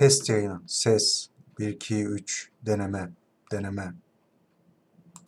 Test yayını. Ses. 1, 2, 3. Deneme. Deneme.